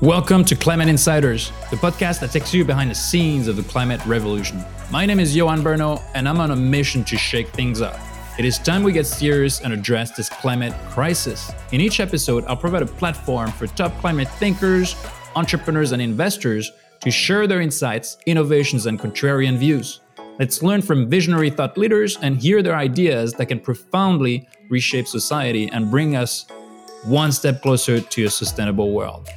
Welcome to Climate Insiders, the podcast that takes you behind the scenes of the climate revolution. My name is Johan Berno, and I'm on a mission to shake things up. It is time we get serious and address this climate crisis. In each episode, I'll provide a platform for top climate thinkers, entrepreneurs, and investors to share their insights, innovations, and contrarian views. Let's learn from visionary thought leaders and hear their ideas that can profoundly reshape society and bring us one step closer to a sustainable world.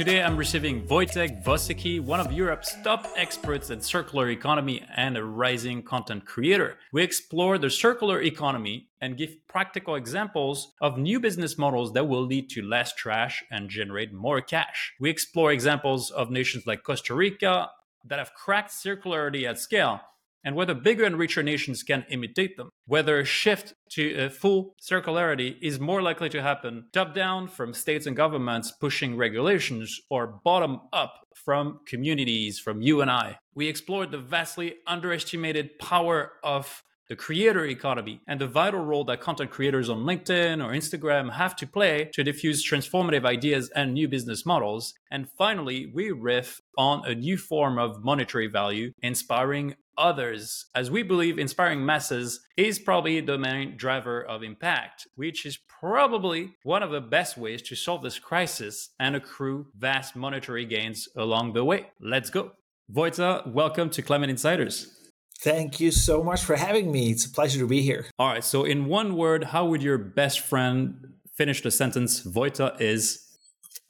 Today I'm receiving Vojtech Vosecky, one of Europe's top experts in circular economy and a rising content creator. We explore the circular economy and give practical examples of new business models that will lead to less trash and generate more cash. We explore examples of nations like Costa Rica that have cracked circularity at scale and whether bigger and richer nations can imitate them. Whether a shift to a full circularity is more likely to happen top down from states and governments pushing regulations or bottom up from communities, from you and I. We explored the vastly underestimated power of the creator economy, and the vital role that content creators on LinkedIn or Instagram have to play to diffuse transformative ideas and new business models. And finally, we riff on a new form of monetary value, inspiring others, as we believe inspiring masses is probably the main driver of impact, which is probably one of the best ways to solve this crisis and accrue vast monetary gains along the way. Let's go. Vojta, welcome to Climate Insiders. Thank you so much for having me. It's a pleasure to be here. All right. So, in one word, how would your best friend finish the sentence? Vojta is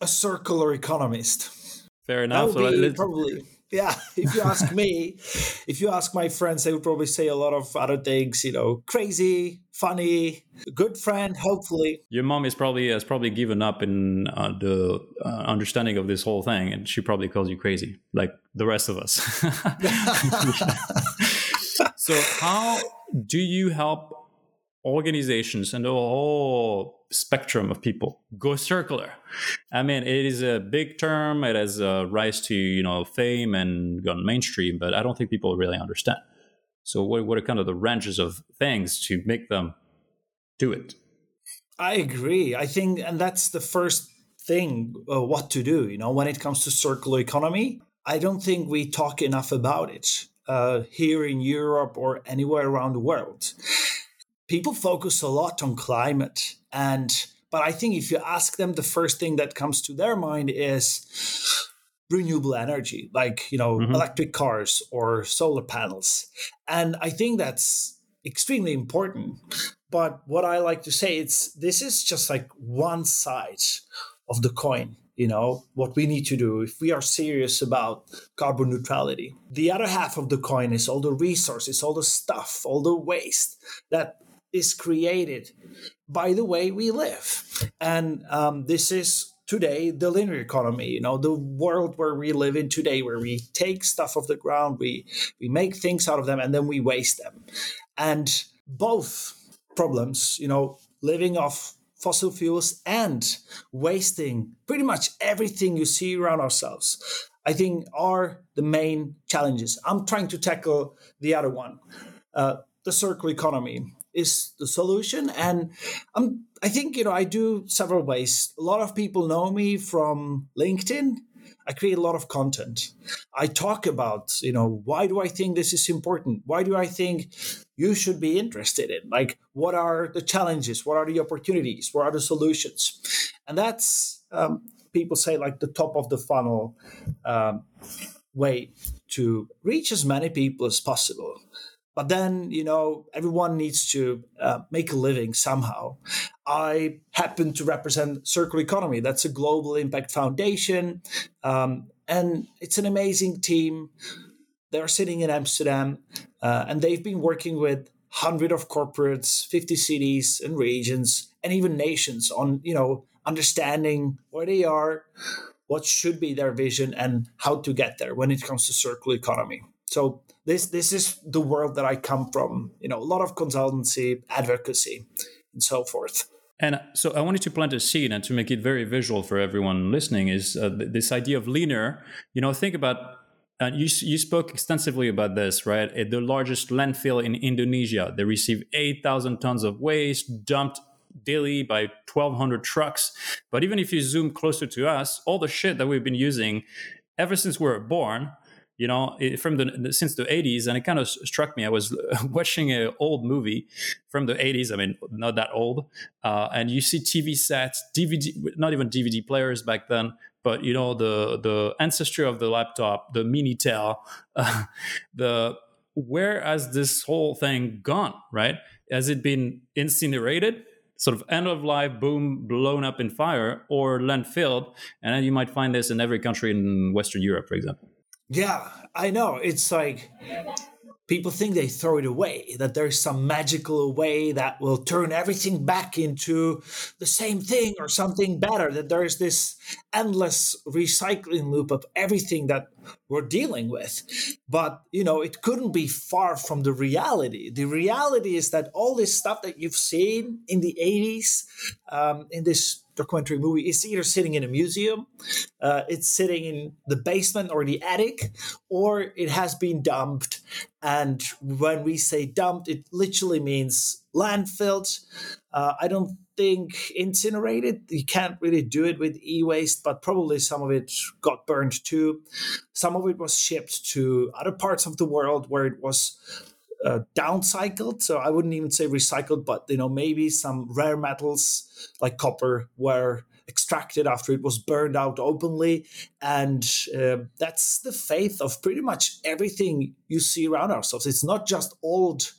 a circular economist. Fair enough. That would be probably yeah. If you ask me, if you ask my friends, they would probably say a lot of other things. You know, crazy, funny, good friend. Hopefully, your mom is probably has probably given up in uh, the uh, understanding of this whole thing, and she probably calls you crazy, like the rest of us. So, how do you help organizations and the whole spectrum of people go circular? I mean, it is a big term. It has a rise to you know fame and gone mainstream, but I don't think people really understand. So, what what are kind of the ranges of things to make them do it? I agree. I think, and that's the first thing uh, what to do. You know, when it comes to circular economy, I don't think we talk enough about it uh, here in Europe or anywhere around the world. People focus a lot on climate, and but I think if you ask them, the first thing that comes to their mind is renewable energy, like you know mm-hmm. electric cars or solar panels, and I think that's extremely important. But what I like to say, it's this is just like one side of the coin you know what we need to do if we are serious about carbon neutrality the other half of the coin is all the resources all the stuff all the waste that is created by the way we live and um, this is today the linear economy you know the world where we live in today where we take stuff off the ground we we make things out of them and then we waste them and both problems you know living off fossil fuels and wasting pretty much everything you see around ourselves, I think are the main challenges. I'm trying to tackle the other one. Uh, the circular economy is the solution, and I'm, I think you know I do several ways. A lot of people know me from LinkedIn I create a lot of content. I talk about, you know, why do I think this is important? Why do I think you should be interested in? Like, what are the challenges? What are the opportunities? What are the solutions? And that's, um, people say, like the top of the funnel um, way to reach as many people as possible. But then, you know, everyone needs to uh, make a living somehow. I happen to represent Circle Economy. That's a global impact foundation. Um, and it's an amazing team. They're sitting in Amsterdam uh, and they've been working with 100 of corporates, 50 cities and regions, and even nations on, you know, understanding where they are, what should be their vision, and how to get there when it comes to circular economy. So this this is the world that I come from. You know, a lot of consultancy, advocacy, and so forth. And so I wanted to plant a seed and to make it very visual for everyone listening is uh, this idea of linear. You know, think about uh, you, you spoke extensively about this, right? At the largest landfill in Indonesia, they receive 8,000 tons of waste dumped daily by 1200 trucks but even if you zoom closer to us all the shit that we've been using ever since we were born you know from the since the 80s and it kind of struck me i was watching an old movie from the 80s i mean not that old uh, and you see tv sets dvd not even dvd players back then but you know the the ancestry of the laptop the minitel uh, the where has this whole thing gone right? Has it been incinerated sort of end of life boom blown up in fire or landfilled? And then you might find this in every country in western europe for example yeah, I know. It's like people think they throw it away, that there's some magical way that will turn everything back into the same thing or something better, that there's this endless recycling loop of everything that we're dealing with. But, you know, it couldn't be far from the reality. The reality is that all this stuff that you've seen in the 80s, um, in this documentary movie is either sitting in a museum, uh, it's sitting in the basement or the attic, or it has been dumped. And when we say dumped, it literally means landfilled. Uh, I don't think incinerated. You can't really do it with e waste, but probably some of it got burned too. Some of it was shipped to other parts of the world where it was uh, downcycled. So I wouldn't even say recycled, but you know maybe some rare metals like copper were extracted after it was burned out openly, and uh, that's the faith of pretty much everything you see around ourselves. It's not just old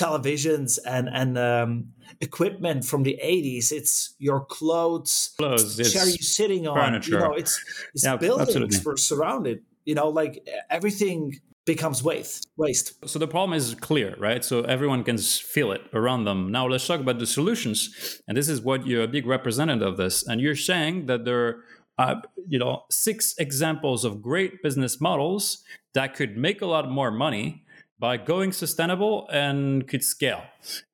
televisions and and um, equipment from the 80s it's your clothes clothes it's chair you're sitting on furniture. you know it's it's yeah, buildings absolutely. we're surrounded you know like everything becomes waste waste. So the problem is clear right? So everyone can feel it around them. Now let's talk about the solutions. And this is what you're a big representative of this. And you're saying that there are you know six examples of great business models that could make a lot more money by going sustainable and could scale.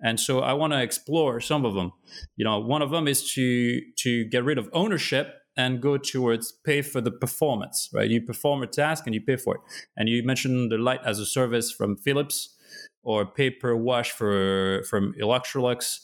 And so i want to explore some of them. You know one of them is to to get rid of ownership and go towards pay for the performance, right? You perform a task and you pay for it. And you mentioned the light as a service from Philips or pay per wash for from Electrolux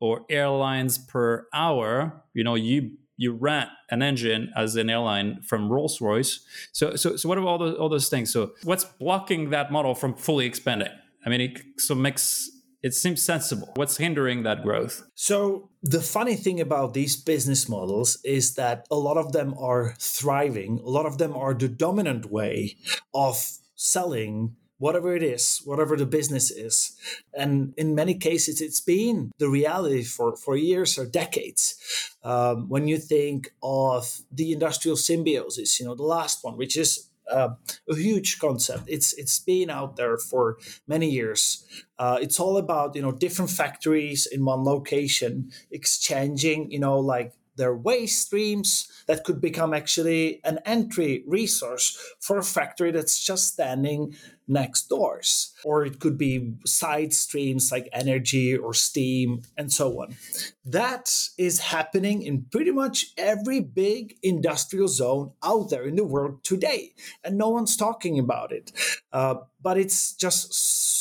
or airlines per hour. You know, you you rent an engine as an airline from Rolls Royce. So so so what are all those all those things? So what's blocking that model from fully expanding? I mean, it so makes it seems sensible. What's hindering that growth? So, the funny thing about these business models is that a lot of them are thriving, a lot of them are the dominant way of selling whatever it is, whatever the business is. And in many cases, it's been the reality for, for years or decades. Um, when you think of the industrial symbiosis, you know, the last one, which is uh, a huge concept. It's it's been out there for many years. Uh, it's all about you know different factories in one location exchanging you know like their waste streams that could become actually an entry resource for a factory that's just standing next doors. Or it could be side streams like energy or steam and so on. That is happening in pretty much every big industrial zone out there in the world today. And no one's talking about it. Uh, but it's just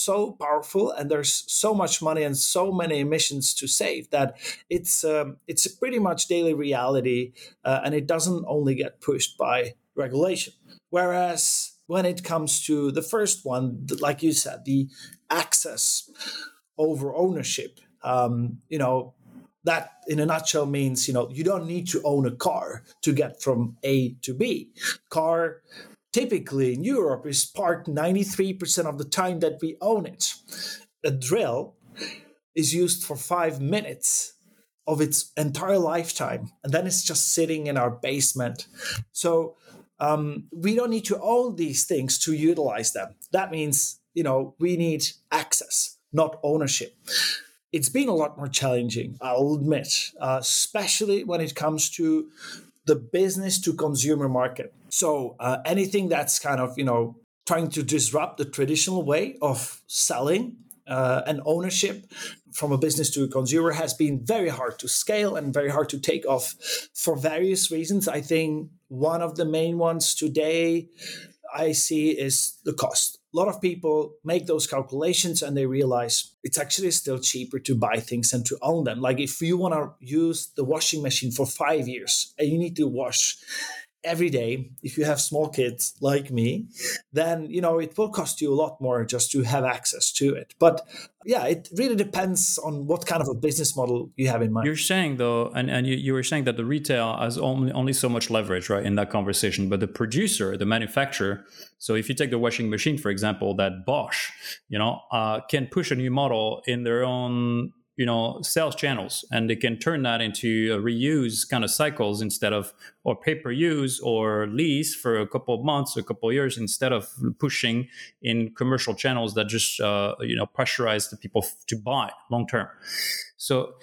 so powerful and there's so much money and so many emissions to save that it's um, it's pretty much daily reality uh, and it doesn't only get pushed by regulation whereas when it comes to the first one, like you said, the access over ownership, um, you know, that in a nutshell means, you know, you don't need to own a car to get from A to B. Car typically in Europe is parked 93% of the time that we own it. A drill is used for five minutes of its entire lifetime, and then it's just sitting in our basement. So um, we don't need to own these things to utilize them. That means, you know, we need access, not ownership. It's been a lot more challenging, I'll admit, uh, especially when it comes to the business to consumer market. So uh, anything that's kind of, you know, trying to disrupt the traditional way of selling uh, and ownership from a business to a consumer has been very hard to scale and very hard to take off for various reasons. I think one of the main ones today I see is the cost. A lot of people make those calculations and they realize it's actually still cheaper to buy things and to own them. Like if you want to use the washing machine for five years and you need to wash every day if you have small kids like me then you know it will cost you a lot more just to have access to it. But yeah it really depends on what kind of a business model you have in mind. You're saying though and, and you, you were saying that the retail has only, only so much leverage right in that conversation. But the producer the manufacturer so if you take the washing machine for example that bosch you know uh, can push a new model in their own you know sales channels and they can turn that into reuse kind of cycles instead of or pay per use or lease for a couple of months a couple of years instead of pushing in commercial channels that just uh, you know pressurize the people to buy long term so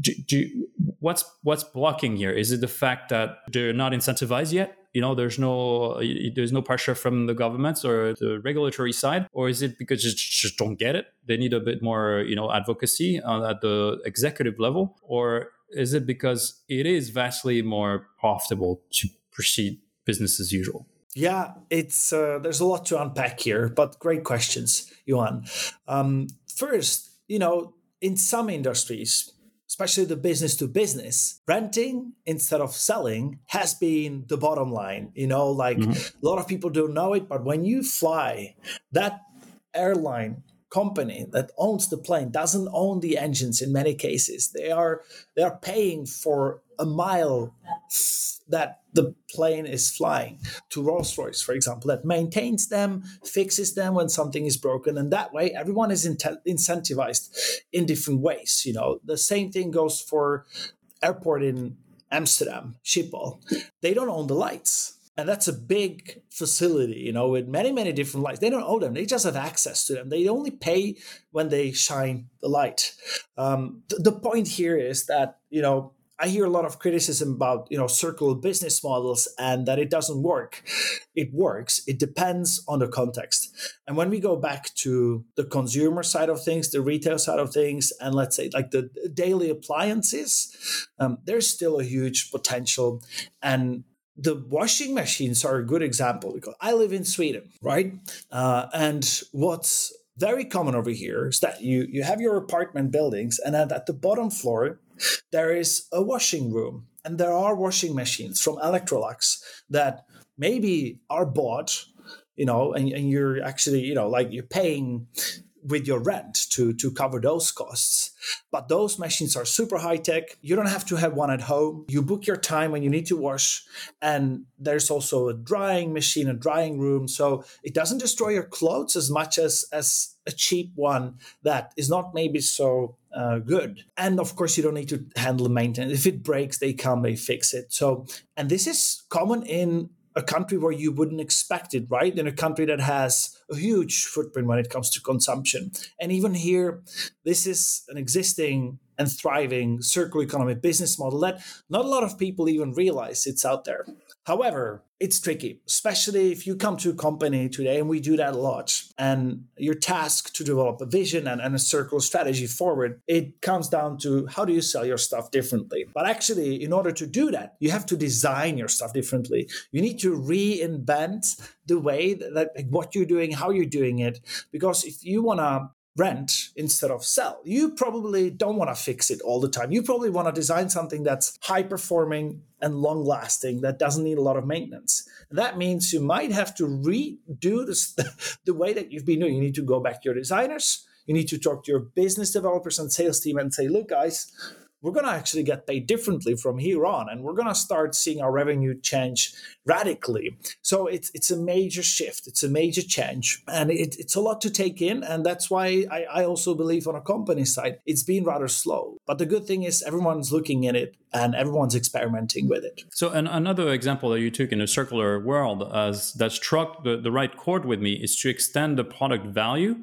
do, do, what's what's blocking here? Is it the fact that they're not incentivized yet you know there's no there's no pressure from the governments or the regulatory side or is it because they just don't get it? They need a bit more you know advocacy at the executive level? Or is it because it is vastly more profitable to proceed business as usual? Yeah it's uh, there's a lot to unpack here but great questions Johan. Um, first you know in some industries especially the business to business, renting instead of selling has been the bottom line. You know, like mm-hmm. a lot of people don't know it, but when you fly, that airline company that owns the plane doesn't own the engines in many cases. They are they are paying for a mile that the plane is flying to Rolls-Royce for example that maintains them fixes them when something is broken. And that way everyone is incentivized in different ways you know. The same thing goes for airport in Amsterdam Schiphol. They don't own the lights and that's a big facility, you know, with many, many different lights. They don't own them; they just have access to them. They only pay when they shine the light. Um, th- the point here is that you know I hear a lot of criticism about you know circular business models and that it doesn't work. It works. It depends on the context. And when we go back to the consumer side of things, the retail side of things, and let's say like the daily appliances, um, there's still a huge potential. And the washing machines are a good example because I live in Sweden, right? Uh, and what's very common over here is that you you have your apartment buildings, and at, at the bottom floor there is a washing room, and there are washing machines from Electrolux that maybe are bought, you know, and, and you're actually you know like you're paying with your rent to to cover those costs. But those machines are super high tech. You don't have to have one at home. You book your time when you need to wash. And there's also a drying machine a drying room. So it doesn't destroy your clothes as much as as a cheap one that is not maybe so uh, good. And of course you don't need to handle maintenance. If it breaks they come they fix it. So and this is common in a country where you wouldn't expect it, right? In a country that has a huge footprint when it comes to consumption. And even here, this is an existing and thriving circular economy business model that not a lot of people even realize it's out there. However, it's tricky, especially if you come to a company today, and we do that a lot, and your task to develop a vision and, and a circular strategy forward. It comes down to how do you sell your stuff differently. But actually, in order to do that, you have to design your stuff differently. You need to reinvent the way that, that what you're doing, how you're doing it. Because if you want to rent instead of sell. You probably don't want to fix it all the time. You probably want to design something that's high performing and long lasting that doesn't need a lot of maintenance. That means you might have to redo this, the way that you've been doing. You need to go back to your designers. You need to talk to your business developers and sales team and say, look, guys, we're going to actually get paid differently from here on and we're going to start seeing our revenue change radically. So it's it's a major shift. It's a major change and it, it's a lot to take in and that's why I, I also believe on a company side it's been rather slow. But the good thing is everyone's looking at it and everyone's experimenting with it. So an, another example that you took in a circular world that struck the, the right chord with me is to extend the product value.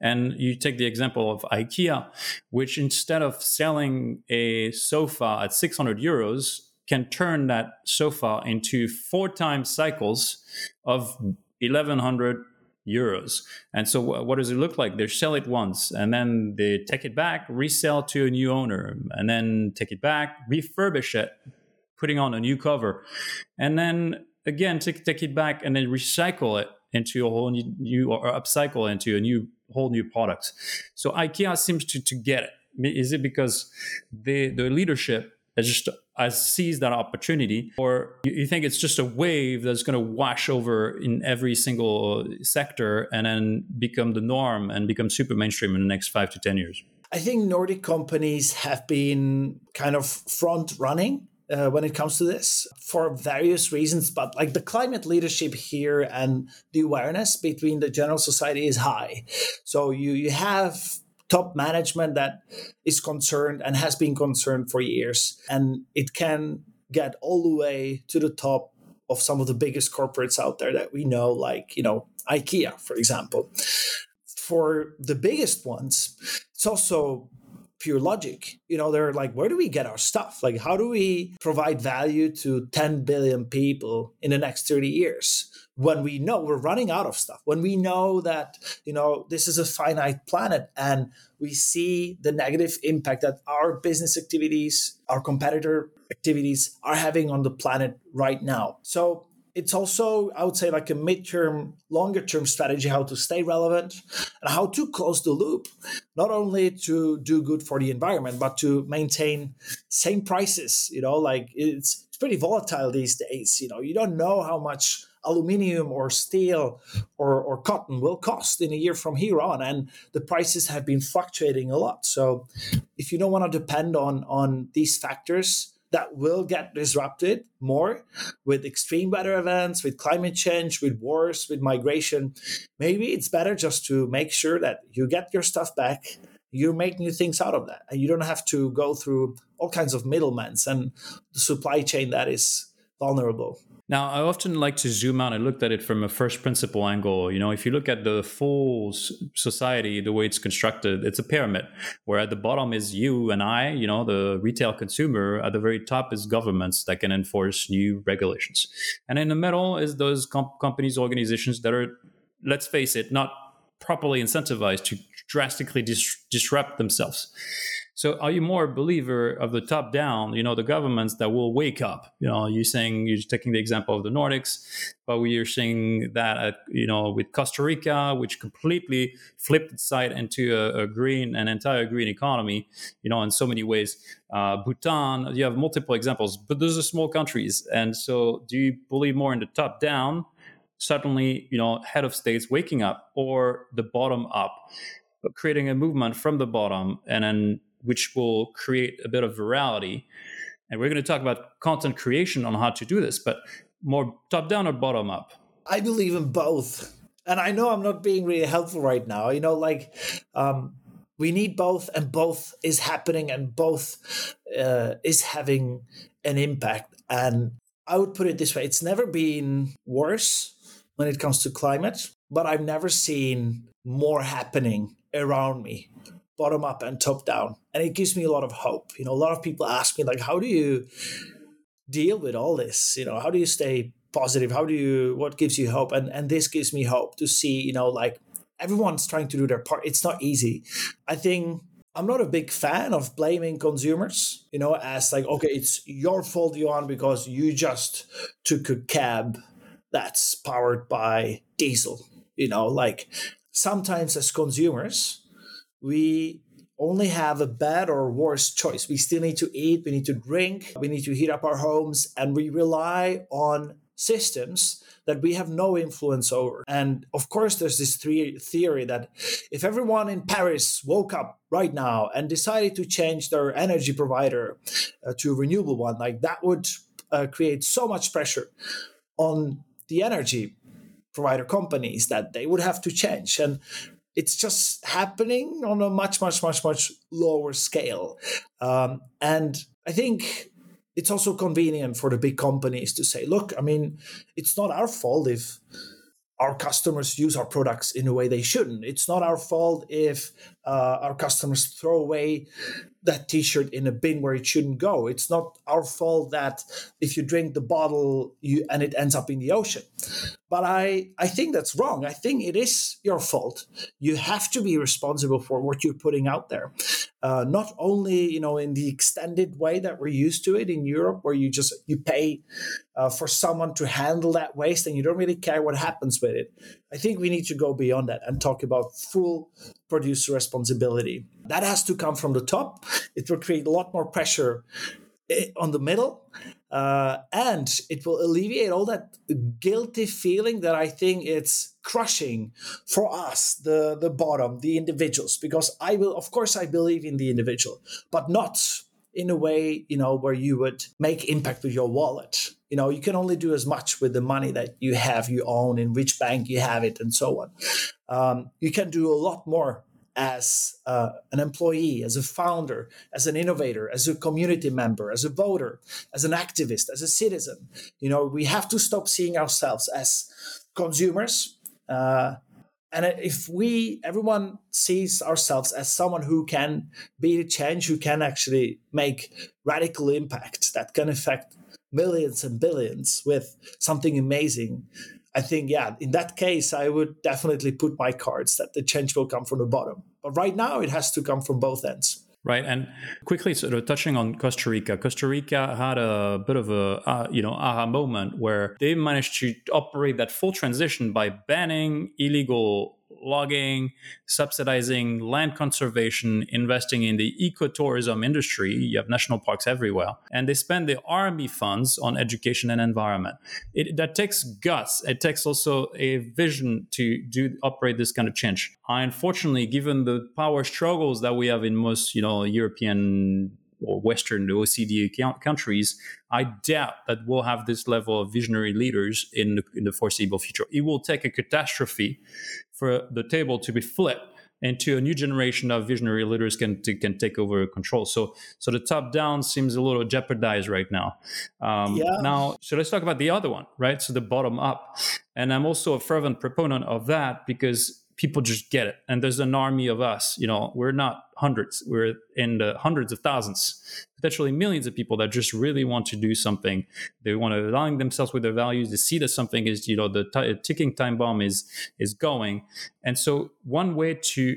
And you take the example of ikea which instead of selling a sofa at 600 euros can turn that sofa into four times cycles of 1100 euros. And so, what does it look like? They sell it once and then they take it back, resell to a new owner, and then take it back, refurbish it, putting on a new cover, and then again take, take it back and then recycle it into a whole new, new or upcycle into a new whole new product. So IKEA seems to to get it. Is it because the the leadership has just has seized that opportunity, or you think it's just a wave that's going to wash over in every single sector and then become the norm and become super mainstream in the next five to ten years? I think Nordic companies have been kind of front running uh, when it comes to this for various reasons. But like the climate leadership here and the awareness between the general society is high. So you you have top management that is concerned and has been concerned for years, and it can get all the way to the top of some of the biggest corporates out there that we know, like you know IKEA, for example. For the biggest ones, it's also pure logic. You know, they're like, where do we get our stuff? Like, how do we provide value to 10 billion people in the next 30 years? When we know we're running out of stuff, when we know that, you know, this is a finite planet and we see the negative impact that our business activities, our competitor activities are having on the planet right now. So it's also i would say like a midterm longer term strategy how to stay relevant and how to close the loop not only to do good for the environment but to maintain same prices you know like it's pretty volatile these days you know you don't know how much aluminium or steel or, or cotton will cost in a year from here on and the prices have been fluctuating a lot so if you don't want to depend on on these factors that will get disrupted more with extreme weather events, with climate change, with wars, with migration. Maybe it's better just to make sure that you get your stuff back. You make new things out of that, and you don't have to go through all kinds of middlemen and the supply chain that is vulnerable. Now, I often like to zoom out and look at it from a first principle angle. You know, if you look at the full society, the way it's constructed, it's a pyramid where at the bottom is you and I, you know, the retail consumer. At the very top is governments that can enforce new regulations. And in the middle is those comp- companies, organizations that are, let's face it, not properly incentivized to drastically dis- disrupt themselves. So are you more a believer of the top down, you know, the governments that will wake up? You know, you're saying you're taking the example of the Nordics, but we are seeing that at, you know, with Costa Rica, which completely flipped its side into a, a green, an entire green economy, you know, in so many ways. Uh, Bhutan, you have multiple examples, but those are small countries. And so do you believe more in the top down, suddenly, you know, head of states waking up or the bottom up? Creating a movement from the bottom and then which will create a bit of virality. And we're going to talk about content creation on how to do this, but more top down or bottom up? I believe in both. And I know I'm not being really helpful right now. You know, like um, we need both, and both is happening, and both uh, is having an impact. And I would put it this way it's never been worse when it comes to climate, but I've never seen more happening around me bottom up and top down. And it gives me a lot of hope. You know, a lot of people ask me, like, how do you deal with all this? You know, how do you stay positive? How do you, what gives you hope? And, and this gives me hope to see, you know, like everyone's trying to do their part. It's not easy. I think I'm not a big fan of blaming consumers, you know, as like, okay, it's your fault, Johan, because you just took a cab that's powered by diesel. You know, like sometimes as consumers, we only have a bad or worse choice. We still need to eat, we need to drink, we need to heat up our homes, and we rely on systems that we have no influence over. And of course, there's this theory that if everyone in Paris woke up right now and decided to change their energy provider uh, to a renewable one, like that would uh, create so much pressure on the energy provider companies that they would have to change. And it's just happening on a much, much, much, much lower scale. Um, and I think it's also convenient for the big companies to say, look, I mean, it's not our fault if our customers use our products in a way they shouldn't. It's not our fault if uh, our customers throw away that t-shirt in a bin where it shouldn't go. It's not our fault that if you drink the bottle you, and it ends up in the ocean. But I, I think that's wrong. I think it is your fault. You have to be responsible for what you're putting out there. uh, not only you know in the extended way that we're used to it in Europe, where you just you pay uh, for someone to handle that waste and you don't really care what happens with it. I think we need to go beyond that and talk about full producer responsibility. That has to come from the top. It will create a lot more pressure eh, on the middle uh, and it will alleviate all that guilty feeling that I think it's crushing for us, the the bottom, the individuals. Because I will, of course, I believe in the individual, but not in a way, you know, where you would make impact with your wallet. You know, you can only do as much with the money that you have, you own, in which bank you have it, and so on. Um, you can do a lot more as uh, an employee, as a founder, as an innovator, as a community member, as a voter, as an activist, as a citizen. You know, we have to stop seeing ourselves as consumers. Uh, and if we, everyone sees ourselves as someone who can be the change, who can actually make radical impact that can affect millions and billions with something amazing, I think, yeah, in that case, I would definitely put my cards that the change will come from the bottom. But right now, it has to come from both ends. Right, and quickly, sort of touching on Costa Rica. Costa Rica had a bit of a uh, you know aha moment where they managed to operate that full transition by banning illegal logging, subsidizing land conservation, investing in the ecotourism industry. You have national parks everywhere. And they spend the army funds on education and environment. It, that takes guts. It takes also a vision to do operate this kind of change. I unfortunately, given the power struggles that we have in most, you know, European or Western OECD countries, I doubt that we'll have this level of visionary leaders in the, in the foreseeable future. It will take a catastrophe for the table to be flipped into a new generation of visionary leaders can to, can take over control. So so the top down seems a little jeopardized right now. Um, yeah. Now, so let's talk about the other one, right? So the bottom up, and I'm also a fervent proponent of that because people just get it. And there's an army of us. You know, we're not hundreds; we're in the hundreds of thousands, potentially millions of people that just really want to do something. They want to align themselves with their values. They see that something is, you know, the t- ticking time bomb is is going. And so, one way to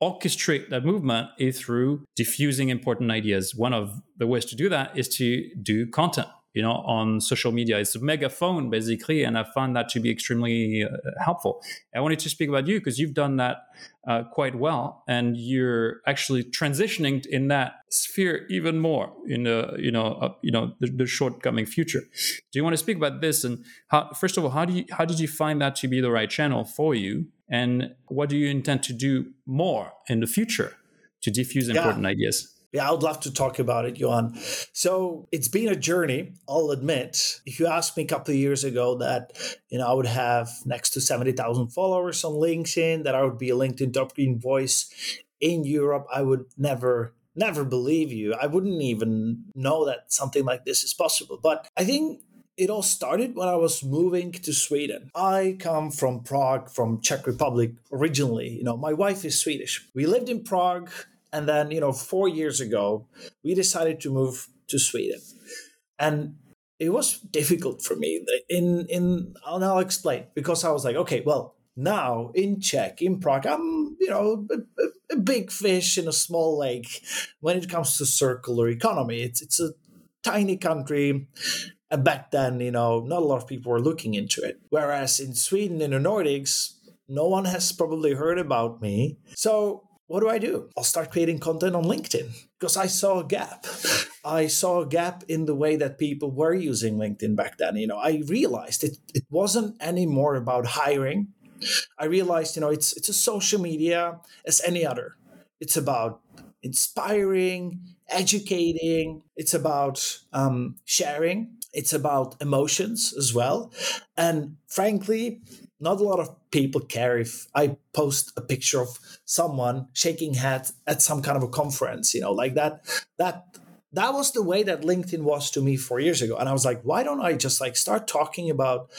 orchestrate that movement is through diffusing important ideas. One of the ways to do that is to do content you know on social media. It's a megaphone basically and i found that to be extremely uh, helpful. I wanted to speak about you because you've done that uh, quite well and you're actually transitioning in that sphere even more in the you know uh, you know the, the shortcoming future. Do you want to speak about this? And how first of all how do you how did you find that to be the right channel for you? And what do you intend to do more in the future to diffuse important yeah. ideas yeah, I would love to talk about it, Johan. So it's been a journey, I'll admit. If you asked me a couple of years ago that, you know, I would have next to 70,000 followers on LinkedIn, that I would be a LinkedIn top green voice in Europe, I would never, never believe you. I wouldn't even know that something like this is possible. But I think it all started when I was moving to Sweden. I come from Prague, from Czech Republic originally. You know, my wife is Swedish. We lived in Prague and then, you know, four years ago, we decided to move to Sweden. And it was difficult for me. In in and I'll explain because I was like, okay, well, now in Czech, in Prague, I'm you know a, a, big fish in a small lake when it comes to circular economy. It's it's a tiny country. And back then, you know, not a lot of people were looking into it. Whereas in Sweden, in the Nordics, no one has probably heard about me. So what do I do? I'll start creating content on LinkedIn because I saw a gap. I saw a gap in the way that people were using LinkedIn back then. You know, I realized it, it wasn't anymore about hiring. I realized, you know, it's it's a social media as any other. It's about inspiring, educating. It's about um, sharing. It's about emotions as well. And frankly, not a lot of people care if I post a picture of someone shaking hands at some kind of a conference, you know, like that. That that was the way that LinkedIn was to me four years ago. And I was like, why don't I just like start talking about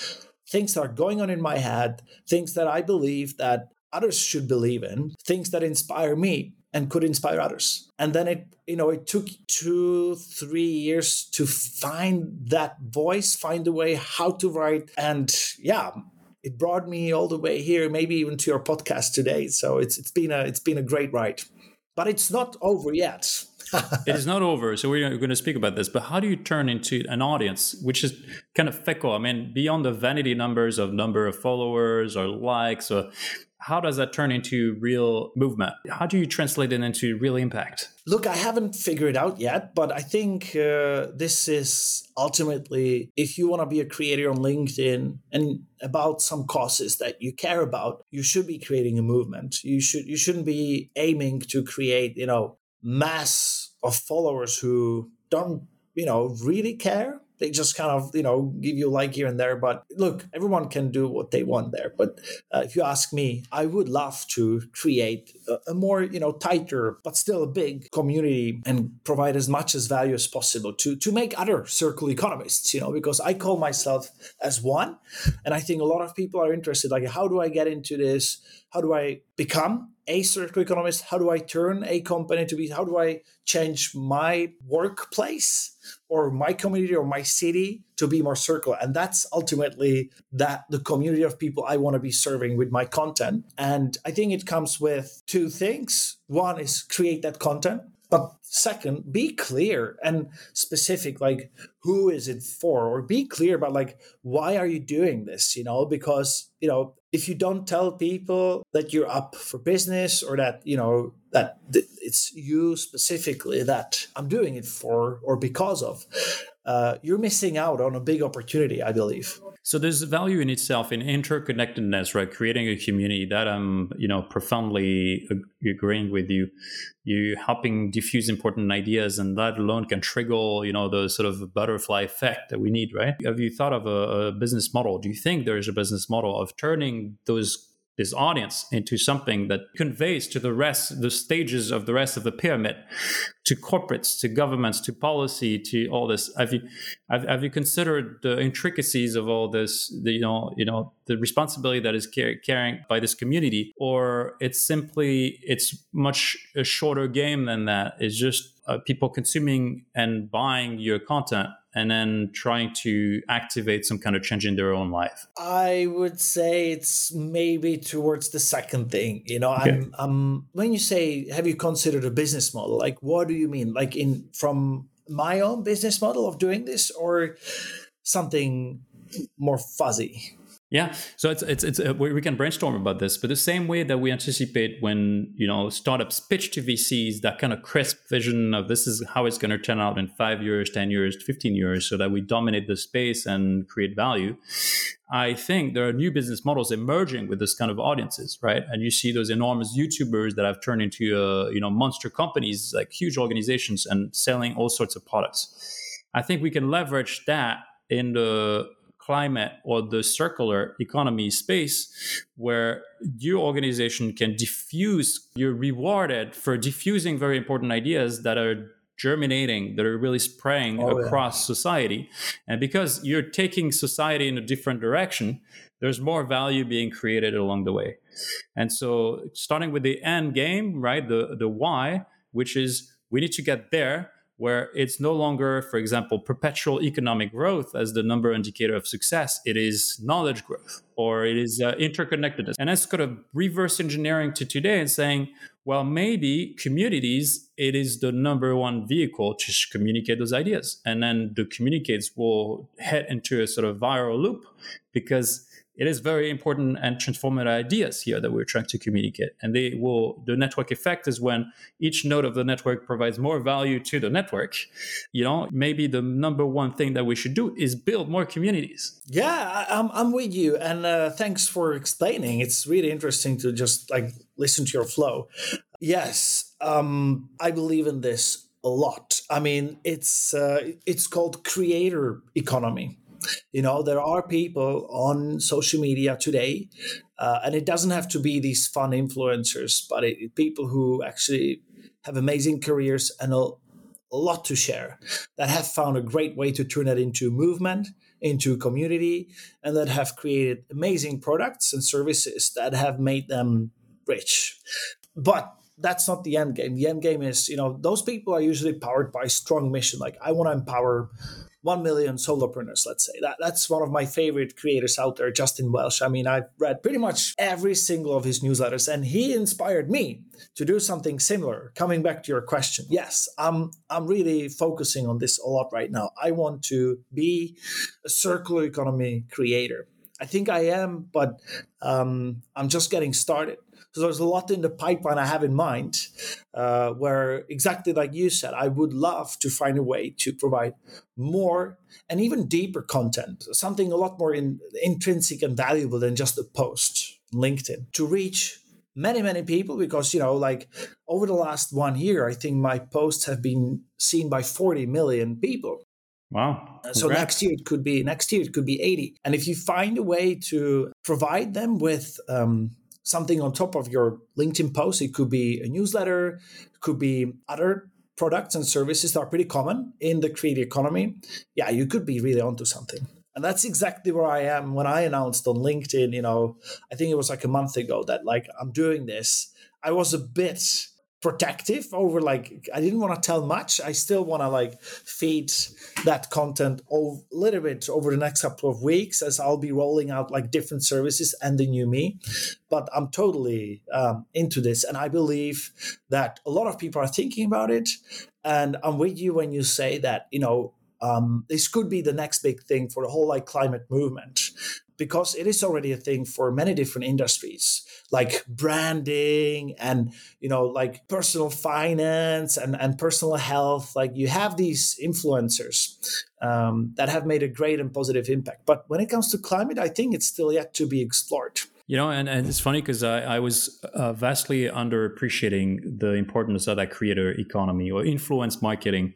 things that are going on in my head, things that I believe that others should believe in, things that inspire me and could inspire others. And then it, you know, it took two, three years to find that voice, find a way how to write. And yeah, it brought me all the way here, maybe even to your podcast today. So it's it's been a it's been a great ride. but it's not over yet. It is not over. So we're going to speak about this. But how do you turn into an audience, which is kind of fickle? I mean, beyond the vanity numbers of number of followers or likes, or how does that turn into real movement? How do you translate it into real impact? Look, I haven't figured it out yet, but I think uh, this is ultimately if you want to be a creator on LinkedIn and about some causes that you care about, you should be creating a movement. You should you shouldn't be aiming to create, you know, mass of followers who don't, you know, really care. They just kind of you know give you like here and there but look everyone can do what they want there. But uh, if you ask me i would love to create a, a, more you know tighter but still a big community and provide as much as value as possible to to make other circular economists you know because i call myself as one. And i think a lot of people are interested like how do i get into this? How do i become a circular economist how do i turn a company to be how do i change my workplace or my community or my city to be more circular? And that's ultimately that the community of people i want to be serving with my content. And i think it comes with two things. One is create that content but second be clear and specific like who is it for or be clear about like why are you doing this you know because you know if you don't tell people that you're up for business or that you know that it's you specifically that i'm doing it for or because of uh, you're missing out on a big opportunity, I believe. So there's value in itself in interconnectedness, right? Creating a community that I'm, you know, profoundly agreeing with you. You helping diffuse important ideas, and that alone can trigger, you know, the sort of butterfly effect that we need, right? Have you thought of a, a business model? Do you think there is a business model of turning those this audience into something that conveys to the rest, the stages of the rest of the pyramid, to corporates, to governments, to policy, to all this. Have you have, have you considered the intricacies of all this? The, you know, you know, the responsibility that is car- carrying by this community, or it's simply it's much a shorter game than that. It's just uh, people consuming and buying your content and then trying to activate some kind of change in their own life? I would say it's maybe towards the second thing. You know, okay. I'm, I'm when you say have you considered a business model, like what do you mean? Like in from my own business model of doing this or something more fuzzy? Yeah, so it's it's it's uh, we can brainstorm about this, but the same way that we anticipate when you know startups pitch to VCs that kind of crisp vision of this is how it's going to turn out in five years, ten years, fifteen years, so that we dominate the space and create value. I think there are new business models emerging with this kind of audiences, right? And you see those enormous YouTubers that have turned into uh, you know monster companies, like huge organizations, and selling all sorts of products. I think we can leverage that in the climate or the circular economy space where your organization can diffuse you're rewarded for diffusing very important ideas that are germinating that are really spraying oh, across yeah. society and because you're taking society in a different direction there's more value being created along the way and so starting with the end game right the the why which is we need to get there where it's no longer, for example, perpetual economic growth as the number indicator of success. It is knowledge growth or it is uh, interconnectedness. And that's kind of reverse engineering to today and saying, well, maybe communities, it is the number one vehicle to communicate those ideas. And then the communicates will head into a sort of viral loop because it is very important and transformative ideas here that we're trying to communicate. And they will, the network effect is when each node of the network provides more value to the network. You know, maybe the number one thing that we should do is build more communities. Yeah, I'm, I'm with you. And uh, thanks for explaining. It's really interesting to just like listen to your flow. Yes, um, I believe in this a lot. I mean, it's uh, it's called creator economy you know, there are people on social media today, uh, and it doesn't have to be these fun influencers, but it, people who actually have amazing careers and a, a lot to share that have found a great way to turn that into movement into community and that have created amazing products and services that have made them rich. But that's not the end game. The end game is you know those people are usually powered by strong mission like i want to empower 1 million solopreneurs, let's say. That, that's one of my favorite creators out there, Justin Welsh. I mean, I've read pretty much every single of his newsletters, and he inspired me to do something similar. Coming back to your question, yes, I'm, I'm really focusing on this a lot right now. I want to be a circular economy creator. I think I am, but um, I'm just getting started. So there's a lot in the pipeline I have in mind, uh, where exactly like you said, I would love to find a way to provide more and even deeper content, something a lot more in, intrinsic and valuable than just a post LinkedIn to reach many many people because you know like over the last one year i think my posts have been seen by 40 million people Wow. So next year it could be next year it could be 80. And if you find a way to provide them with um, something on top of your LinkedIn post. It could be a newsletter, it could be other products and services that are pretty common in the creative economy. Yeah, you could be really onto something. And that's exactly where I am when I announced on LinkedIn, you know, I think it was like a month ago that like I'm doing this. I was a bit protective over like i didn't want to tell much. I still want to like feed that content a little bit over the next couple of weeks as i'll be rolling out like different services and the new me. But i'm totally um, into this and i believe that a lot of people are thinking about it. And i'm with you when you say that you know um, this could be the next big thing for the whole like climate movement because it is already a thing for many different industries like branding and you know like personal finance and, and personal health. Like you have these influencers um, that have made a great and positive impact. But when it comes to climate i think it's still yet to be explored you know, and, and it's funny because I, I was uh, vastly underappreciating the importance of that creator economy or influence marketing.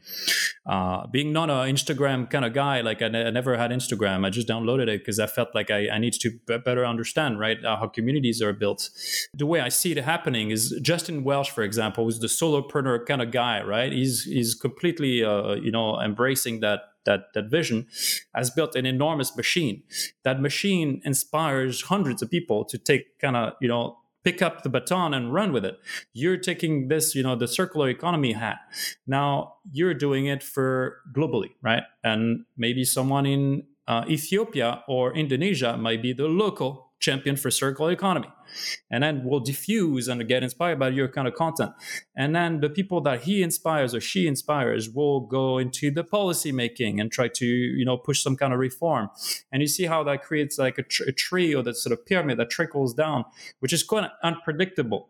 Uh, being not an Instagram kind of guy, like I, never had Instagram. I just downloaded it because I felt like I, I need to b- better understand, right, uh, how communities are built. The way I see it happening is Justin Welsh, for example, who's the solopreneur kind of guy, right? He's he's completely, uh, you know, embracing that that that vision has built an enormous machine. That machine inspires hundreds of people to take kind of you know pick up the baton and run with it. You're taking this you know the circular economy hat. Now you're doing it for globally right? And maybe someone in uh, ethiopia or indonesia might be the local champion for circular economy. And then will diffuse and get inspired by your kind of content. And then the people that he inspires or she inspires will go into the policy making and try to you know push some kind of reform. And you see how that creates like a, tr- a tree or that sort of pyramid that trickles down which is quite unpredictable.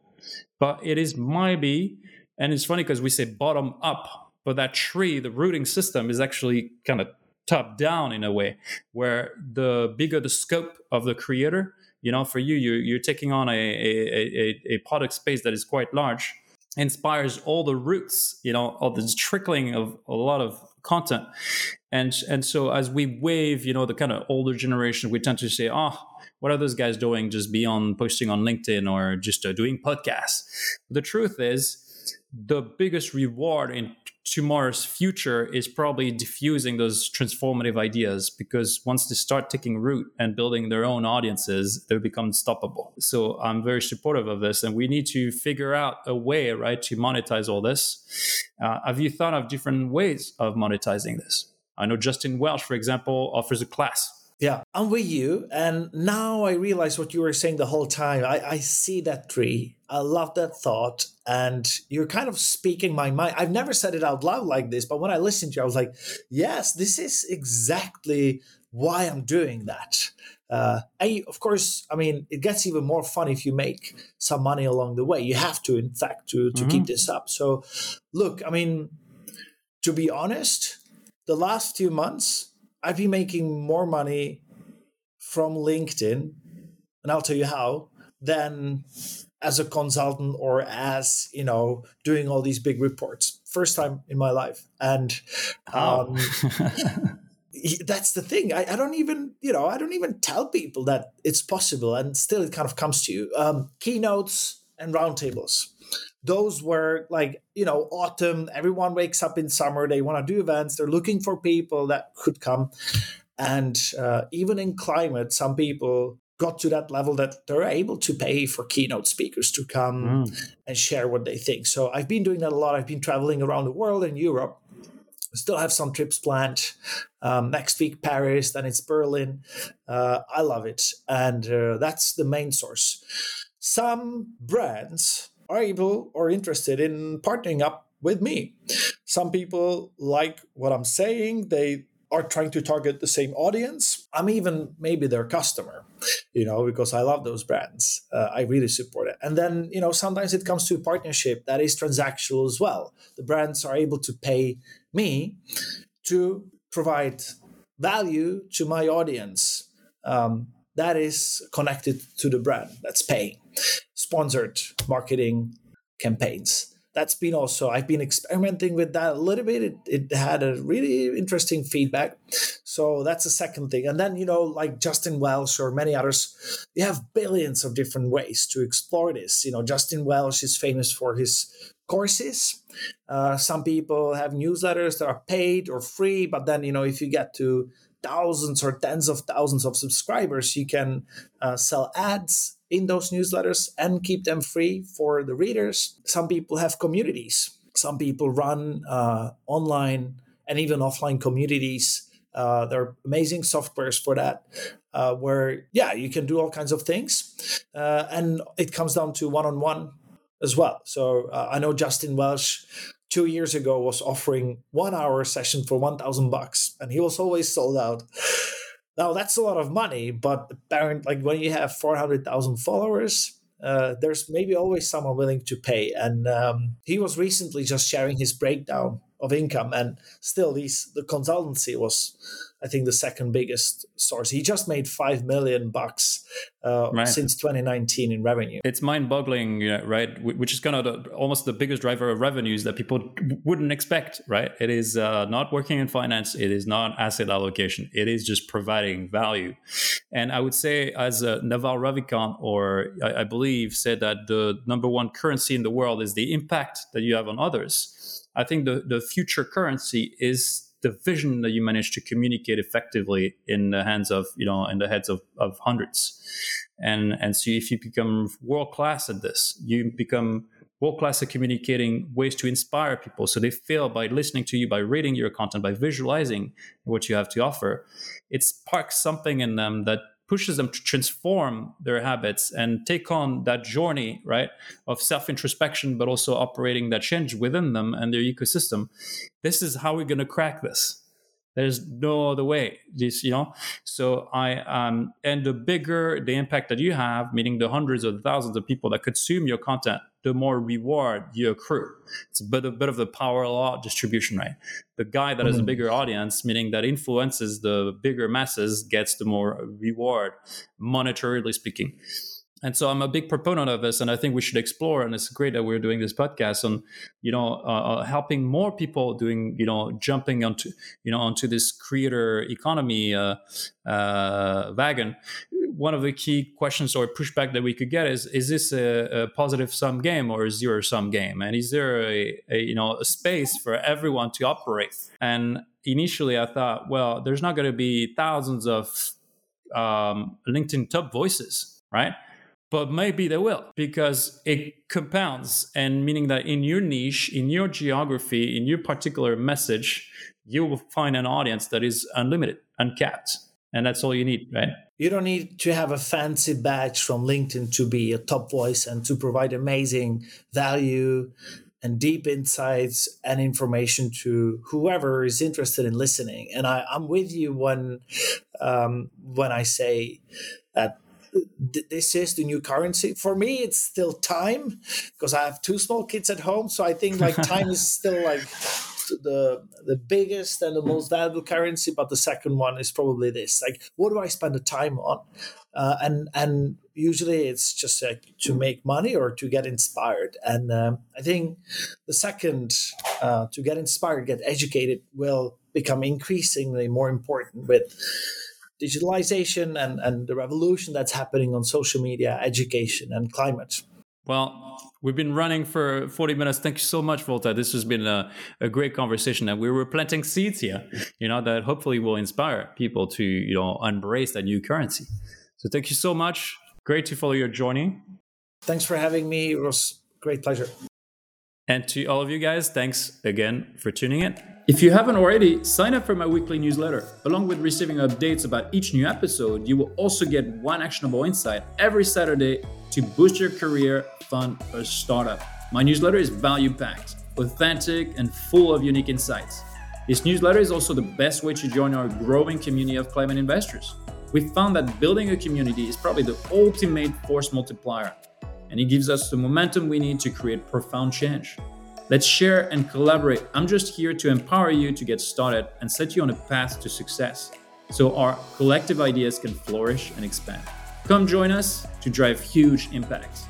But it is maybe and it's funny because we say bottom up but that tree the rooting system is actually kind of top down in a way where the bigger the scope of the creator you know for you you're, you're taking on a, a, a, a product space that is quite large inspires all the roots you know of this trickling of a lot of content. And and so as we wave you know the kind of older generation we tend to say oh what are those guys doing just beyond posting on linkedin or just uh, doing podcasts? The truth is the biggest reward in tomorrow's future is probably diffusing those transformative ideas because once they start taking root and building their own audiences, they become unstoppable. So I'm very supportive of this, and we need to figure out a way, right, to monetize all this. Uh, have you thought of different ways of monetizing this? I know Justin Welsh, for example, offers a class yeah, I'm with you. And now I realize what you were saying the whole time. I, I see that tree. I love that thought. And you're kind of speaking my mind. I've never said it out loud like this, but when I listened to you, I was like, yes, this is exactly why I'm doing that. Uh, and of course, I mean, it gets even more fun if you make some money along the way. You have to, in fact, to, to mm-hmm. keep this up. So, look, I mean, to be honest, the last few months, I've been making more money from LinkedIn, and I'll tell you how, than as a consultant or as you know doing all these big reports. First time in my life, and um, that's the thing. I, I, don't even you know I don't even tell people that it's possible, and still it kind of comes to you. Um, keynotes and roundtables those were like you know autumn everyone wakes up in summer they want to do events they're looking for people that could come and uh, even in climate some people got to that level that they're able to pay for keynote speakers to come mm. and share what they think so i've been doing that a lot i've been traveling around the world in europe Still have some trips planned. Um, next week, Paris, then it's Berlin. Uh, I love it. And uh, that's the main source. Some brands are able or interested in partnering up with me. Some people like what I'm saying. They are trying to target the same audience. I'm even maybe their customer, you know, because I love those brands. Uh, I really support it. And then, you know, sometimes it comes to a partnership that is transactional as well. The brands are able to pay me to provide value to my audience um, that is connected to the brand. That's paying. Sponsored marketing campaigns. That's been also i've been experimenting with that a little bit. It, it had a really interesting feedback. So that's the second thing. And then you know like justin welsh or many others you have billions of different ways to explore this. You know justin welsh is famous for his courses. Uh, some people have newsletters that are paid or free but then you know if you get to thousands or tens of thousands of subscribers you can uh, sell ads in those newsletters and keep them free for the readers. Some people have communities. Some people run uh, online and even offline communities. Uh, there are amazing softwares for that, uh, where yeah, you can do all kinds of things, uh, and it comes down to one-on-one as well. So uh, I know Justin Welsh two years ago was offering one-hour session for one thousand bucks, and he was always sold out. Now that's a lot of money, but apparent like when you have four hundred thousand followers, uh, there's maybe always someone willing to pay. And um, he was recently just sharing his breakdown of income, and still, these the consultancy was I think the second biggest source. He just made five million bucks uh, right. since 2019 in revenue. It's mind-boggling, right? Which is kind of the, almost the biggest driver of revenues that people wouldn't expect, right? It is uh, not working in finance. It is not asset allocation. It is just providing value. And I would say, as uh, Naval Ravikant, or I, I believe, said that the number one currency in the world is the impact that you have on others. I think the, the future currency is the vision that you manage to communicate effectively in the hands of you know in the heads of, of hundreds. And and so if you become world class at this. You become world class at communicating ways to inspire people so they feel by listening to you by reading your content by visualizing what you have to offer it sparks something in them that pushes them to transform their habits and take on that journey right of self-introspection but also operating that change within them and their ecosystem. This is how we're going to crack this there's no other way this you know? So i um and the bigger the impact that you have meaning the hundreds or thousands of people that consume your content the more reward you accrue. It's a bit, a bit of the power law distribution right? The guy that has a mm-hmm. bigger audience meaning that influences the bigger masses gets the more reward monetarily speaking and so I'm a big proponent of this, and I think we should explore. And it's great that we're doing this podcast on, you know, uh, uh, helping more people doing, you know, jumping onto, you know, onto this creator economy uh, uh, wagon. One of the key questions or pushback that we could get is: Is this a, a positive sum game or a zero sum game? And is there a, a you know a space for everyone to operate? And initially, I thought, well, there's not going to be thousands of um, LinkedIn top voices, right? But maybe they will because it compounds and meaning that in your niche in your geography in your particular message you will find an audience that is unlimited uncapped and that's all you need right? You don't need to have a fancy badge from linkedin to be a top voice and to provide amazing value and deep insights and information to whoever is interested in listening. And I, am with you when um, when i say that this is the new currency. For me, it's still time because I have two small kids at home. So I think like time is still like the the biggest and the most valuable currency. But the second one is probably this: like, what do I spend the time on? Uh, and and usually it's just like to make money or to get inspired. And um, I think the second uh, to get inspired, get educated, will become increasingly more important with digitalization and, and the revolution that's happening on social media, education, and climate. Well, we've been running for 40 minutes. Thank you so much, Vojta. This has been a, a great conversation, and we were planting seeds here, you know, that hopefully will inspire people to, you know, embrace that new currency. So thank you so much. Great to follow your journey. Thanks for having me. It was great pleasure. And to all of you guys, thanks again for tuning in. If you haven't already, sign up for my weekly newsletter. Along with receiving updates about each new episode, you will also get one actionable insight every Saturday to boost your career, fund, or startup. My newsletter is value packed, authentic, and full of unique insights. This newsletter is also the best way to join our growing community of climate investors. We found that building a community is probably the ultimate force multiplier, and it gives us the momentum we need to create profound change. Let's share and collaborate. I'm just here to empower you to get started and set you on a path to success so our collective ideas can flourish and expand. Come join us to drive huge impacts.